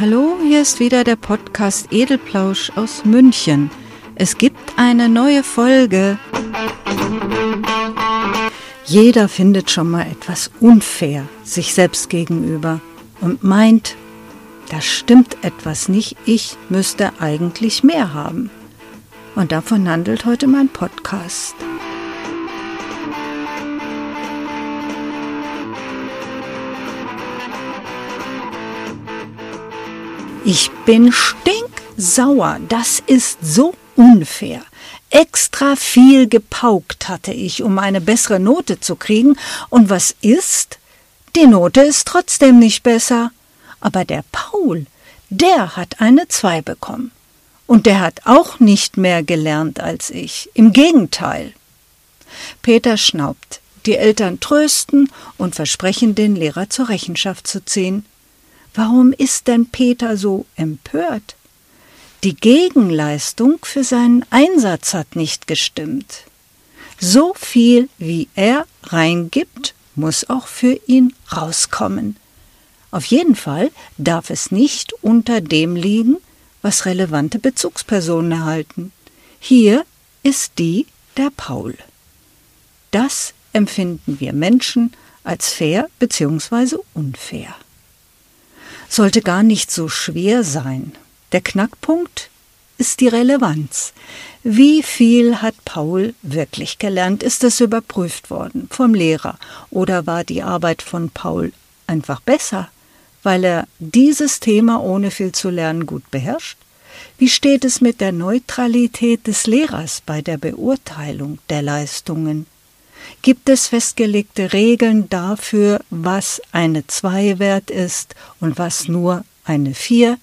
Hallo, hier ist wieder der Podcast Edelplausch aus München. Es gibt eine neue Folge. Jeder findet schon mal etwas unfair sich selbst gegenüber und meint, da stimmt etwas nicht, ich müsste eigentlich mehr haben. Und davon handelt heute mein Podcast. Ich bin stinksauer. Das ist so unfair. Extra viel gepaukt hatte ich, um eine bessere Note zu kriegen. Und was ist? Die Note ist trotzdem nicht besser. Aber der Paul, der hat eine Zwei bekommen. Und der hat auch nicht mehr gelernt als ich. Im Gegenteil. Peter schnaubt. Die Eltern trösten und versprechen, den Lehrer zur Rechenschaft zu ziehen. Warum ist denn Peter so empört? Die Gegenleistung für seinen Einsatz hat nicht gestimmt. So viel wie er reingibt, muss auch für ihn rauskommen. Auf jeden Fall darf es nicht unter dem liegen, was relevante Bezugspersonen erhalten. Hier ist die der Paul. Das empfinden wir Menschen als fair bzw. unfair sollte gar nicht so schwer sein. Der Knackpunkt ist die Relevanz. Wie viel hat Paul wirklich gelernt? Ist es überprüft worden vom Lehrer? Oder war die Arbeit von Paul einfach besser, weil er dieses Thema ohne viel zu lernen gut beherrscht? Wie steht es mit der Neutralität des Lehrers bei der Beurteilung der Leistungen? Gibt es festgelegte Regeln dafür, was eine 2 wert ist und was nur eine 4?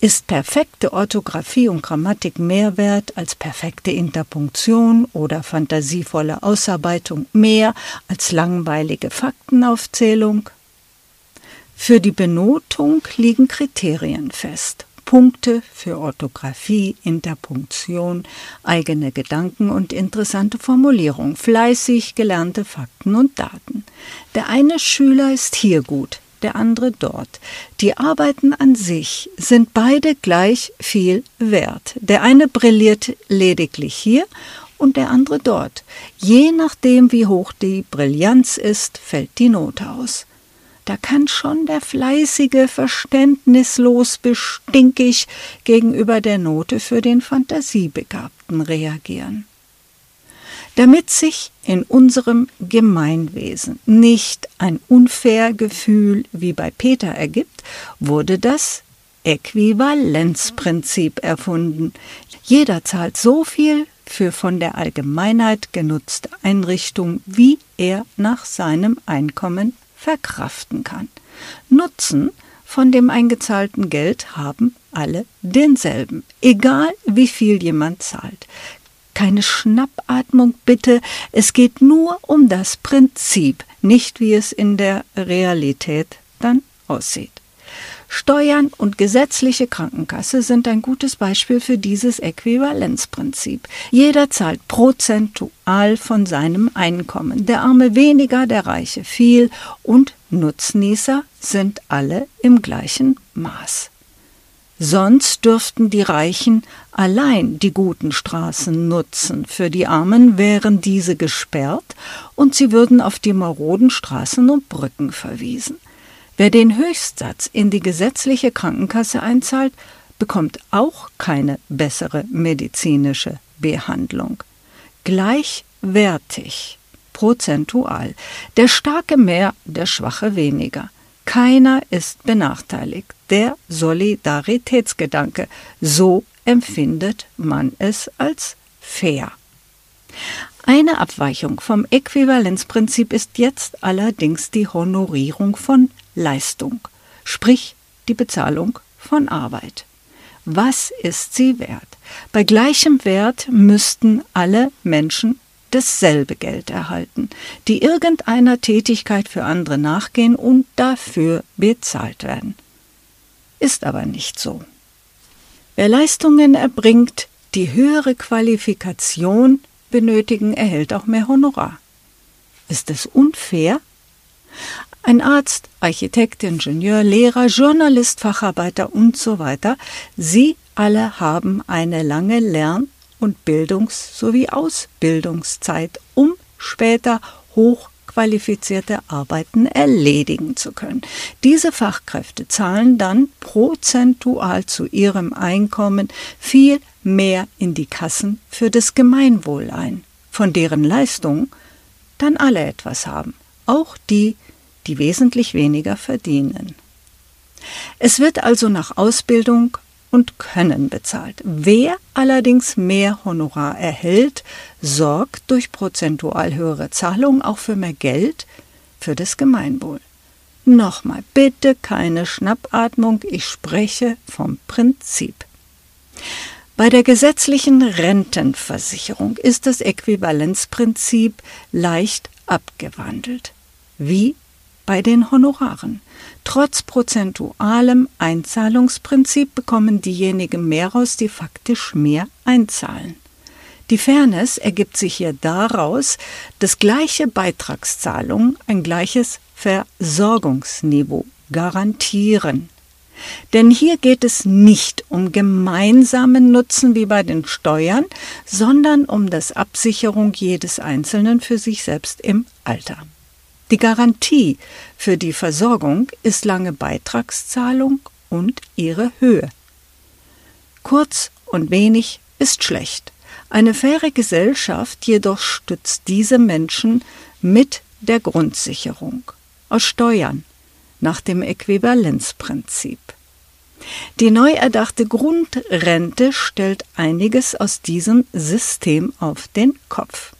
Ist perfekte Orthographie und Grammatik mehr wert als perfekte Interpunktion oder fantasievolle Ausarbeitung mehr als langweilige Faktenaufzählung? Für die Benotung liegen Kriterien fest. Punkte für Orthographie, Interpunktion, eigene Gedanken und interessante Formulierung, fleißig gelernte Fakten und Daten. Der eine Schüler ist hier gut, der andere dort. Die Arbeiten an sich sind beide gleich viel wert. Der eine brilliert lediglich hier und der andere dort. Je nachdem, wie hoch die Brillanz ist, fällt die Note aus da kann schon der fleißige verständnislos bestinkig gegenüber der Note für den Fantasiebegabten reagieren. Damit sich in unserem Gemeinwesen nicht ein unfair Gefühl wie bei Peter ergibt, wurde das Äquivalenzprinzip erfunden. Jeder zahlt so viel für von der Allgemeinheit genutzte Einrichtung, wie er nach seinem Einkommen verkraften kann. Nutzen von dem eingezahlten Geld haben alle denselben, egal wie viel jemand zahlt. Keine Schnappatmung bitte, es geht nur um das Prinzip, nicht wie es in der Realität dann aussieht. Steuern und gesetzliche Krankenkasse sind ein gutes Beispiel für dieses Äquivalenzprinzip. Jeder zahlt prozentual von seinem Einkommen. Der Arme weniger, der Reiche viel und Nutznießer sind alle im gleichen Maß. Sonst dürften die Reichen allein die guten Straßen nutzen, für die Armen wären diese gesperrt und sie würden auf die maroden Straßen und Brücken verwiesen. Wer den Höchstsatz in die gesetzliche Krankenkasse einzahlt, bekommt auch keine bessere medizinische Behandlung. Gleichwertig, prozentual. Der Starke mehr, der Schwache weniger. Keiner ist benachteiligt. Der Solidaritätsgedanke, so empfindet man es als fair. Eine Abweichung vom Äquivalenzprinzip ist jetzt allerdings die Honorierung von Leistung, sprich die Bezahlung von Arbeit. Was ist sie wert? Bei gleichem Wert müssten alle Menschen dasselbe Geld erhalten, die irgendeiner Tätigkeit für andere nachgehen und dafür bezahlt werden. Ist aber nicht so. Wer Leistungen erbringt, die höhere Qualifikation benötigen, erhält auch mehr Honorar. Ist es unfair? Ein Arzt, Architekt, Ingenieur, Lehrer, Journalist, Facharbeiter und so weiter, sie alle haben eine lange Lern- und Bildungs- sowie Ausbildungszeit, um später hochqualifizierte Arbeiten erledigen zu können. Diese Fachkräfte zahlen dann prozentual zu ihrem Einkommen viel mehr in die Kassen für das Gemeinwohl ein, von deren Leistung dann alle etwas haben, auch die, die wesentlich weniger verdienen. Es wird also nach Ausbildung und Können bezahlt. Wer allerdings mehr Honorar erhält, sorgt durch prozentual höhere Zahlungen auch für mehr Geld für das Gemeinwohl. Nochmal, bitte keine Schnappatmung, ich spreche vom Prinzip. Bei der gesetzlichen Rentenversicherung ist das Äquivalenzprinzip leicht abgewandelt. Wie bei den Honoraren. Trotz prozentualem Einzahlungsprinzip bekommen diejenigen mehr aus, die faktisch mehr einzahlen. Die Fairness ergibt sich hier daraus, dass gleiche Beitragszahlungen ein gleiches Versorgungsniveau garantieren. Denn hier geht es nicht um gemeinsamen Nutzen wie bei den Steuern, sondern um das Absicherung jedes Einzelnen für sich selbst im Alter. Die Garantie für die Versorgung ist lange Beitragszahlung und ihre Höhe. Kurz und wenig ist schlecht. Eine faire Gesellschaft jedoch stützt diese Menschen mit der Grundsicherung aus Steuern nach dem Äquivalenzprinzip. Die neu erdachte Grundrente stellt einiges aus diesem System auf den Kopf.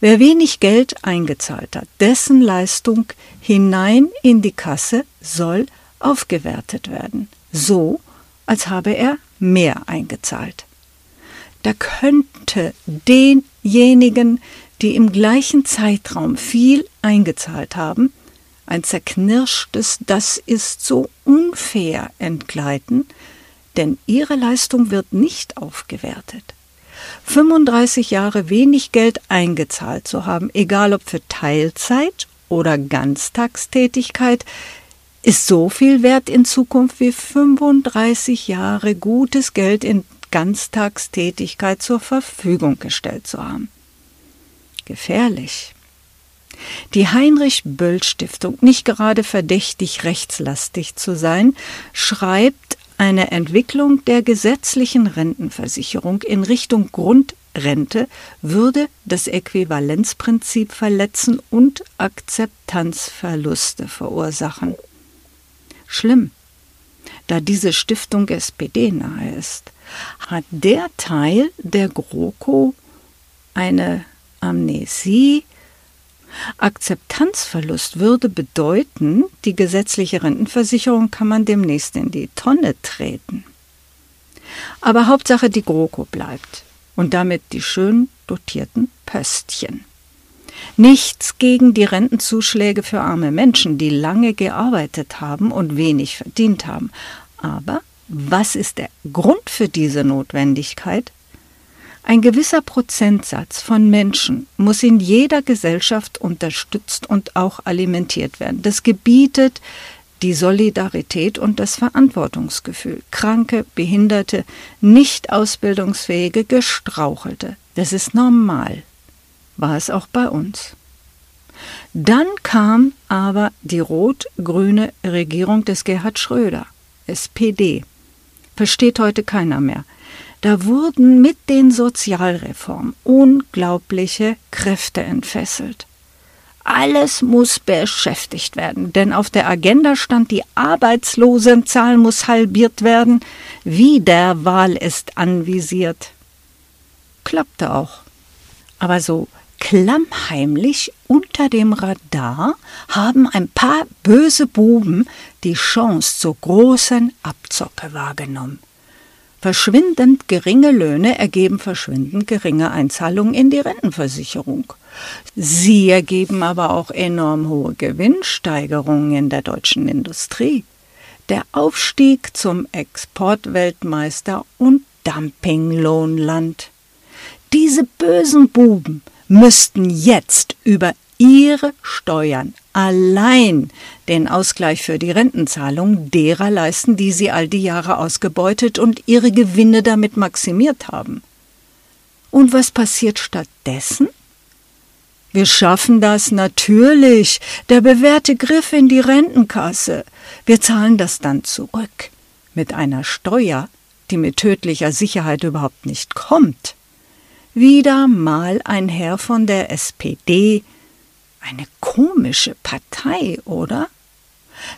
Wer wenig Geld eingezahlt hat, dessen Leistung hinein in die Kasse soll aufgewertet werden, so als habe er mehr eingezahlt. Da könnte denjenigen, die im gleichen Zeitraum viel eingezahlt haben, ein zerknirschtes Das ist so unfair entgleiten, denn ihre Leistung wird nicht aufgewertet. 35 Jahre wenig Geld eingezahlt zu haben, egal ob für Teilzeit oder Ganztagstätigkeit, ist so viel wert in Zukunft wie 35 Jahre gutes Geld in Ganztagstätigkeit zur Verfügung gestellt zu haben. Gefährlich. Die Heinrich Böll Stiftung, nicht gerade verdächtig rechtslastig zu sein, schreibt eine Entwicklung der gesetzlichen Rentenversicherung in Richtung Grundrente würde das Äquivalenzprinzip verletzen und Akzeptanzverluste verursachen. Schlimm, da diese Stiftung SPD nahe ist, hat der Teil der GroKo eine Amnesie Akzeptanzverlust würde bedeuten, die gesetzliche Rentenversicherung kann man demnächst in die Tonne treten. Aber Hauptsache die GroKo bleibt und damit die schön dotierten Pöstchen. Nichts gegen die Rentenzuschläge für arme Menschen, die lange gearbeitet haben und wenig verdient haben. Aber was ist der Grund für diese Notwendigkeit? Ein gewisser Prozentsatz von Menschen muss in jeder Gesellschaft unterstützt und auch alimentiert werden. Das gebietet die Solidarität und das Verantwortungsgefühl. Kranke, Behinderte, nicht ausbildungsfähige, Gestrauchelte. Das ist normal. War es auch bei uns. Dann kam aber die rot-grüne Regierung des Gerhard Schröder, SPD. Versteht heute keiner mehr. Da wurden mit den Sozialreformen unglaubliche Kräfte entfesselt. Alles muss beschäftigt werden, denn auf der Agenda stand, die Arbeitslosenzahl muss halbiert werden, wie der Wahl ist anvisiert. Klappte auch. Aber so klammheimlich unter dem Radar haben ein paar böse Buben die Chance zur großen Abzocke wahrgenommen. Verschwindend geringe Löhne ergeben verschwindend geringe Einzahlungen in die Rentenversicherung. Sie ergeben aber auch enorm hohe Gewinnsteigerungen in der deutschen Industrie. Der Aufstieg zum Exportweltmeister und Dumpinglohnland. Diese bösen Buben müssten jetzt über ihre Steuern allein den Ausgleich für die Rentenzahlung derer leisten, die sie all die Jahre ausgebeutet und ihre Gewinne damit maximiert haben. Und was passiert stattdessen? Wir schaffen das natürlich. Der bewährte Griff in die Rentenkasse. Wir zahlen das dann zurück. Mit einer Steuer, die mit tödlicher Sicherheit überhaupt nicht kommt. Wieder mal ein Herr von der SPD. Eine komische Partei, oder?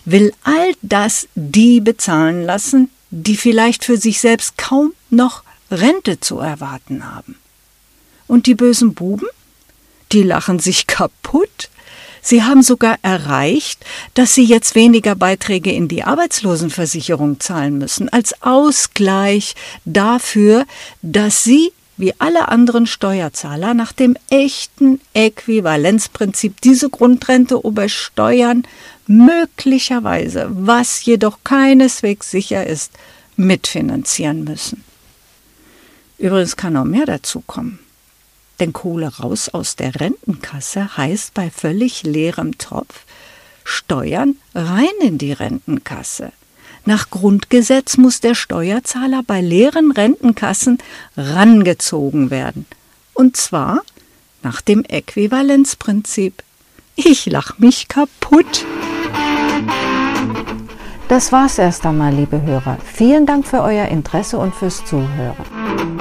Will all das die bezahlen lassen, die vielleicht für sich selbst kaum noch Rente zu erwarten haben. Und die bösen Buben? Die lachen sich kaputt. Sie haben sogar erreicht, dass sie jetzt weniger Beiträge in die Arbeitslosenversicherung zahlen müssen, als Ausgleich dafür, dass sie wie alle anderen Steuerzahler nach dem echten Äquivalenzprinzip diese Grundrente übersteuern, möglicherweise, was jedoch keineswegs sicher ist, mitfinanzieren müssen. Übrigens kann noch mehr dazu kommen. Denn Kohle raus aus der Rentenkasse heißt bei völlig leerem Topf Steuern rein in die Rentenkasse. Nach Grundgesetz muss der Steuerzahler bei leeren Rentenkassen rangezogen werden. Und zwar nach dem Äquivalenzprinzip. Ich lach mich kaputt. Das war's erst einmal, liebe Hörer. Vielen Dank für euer Interesse und fürs Zuhören.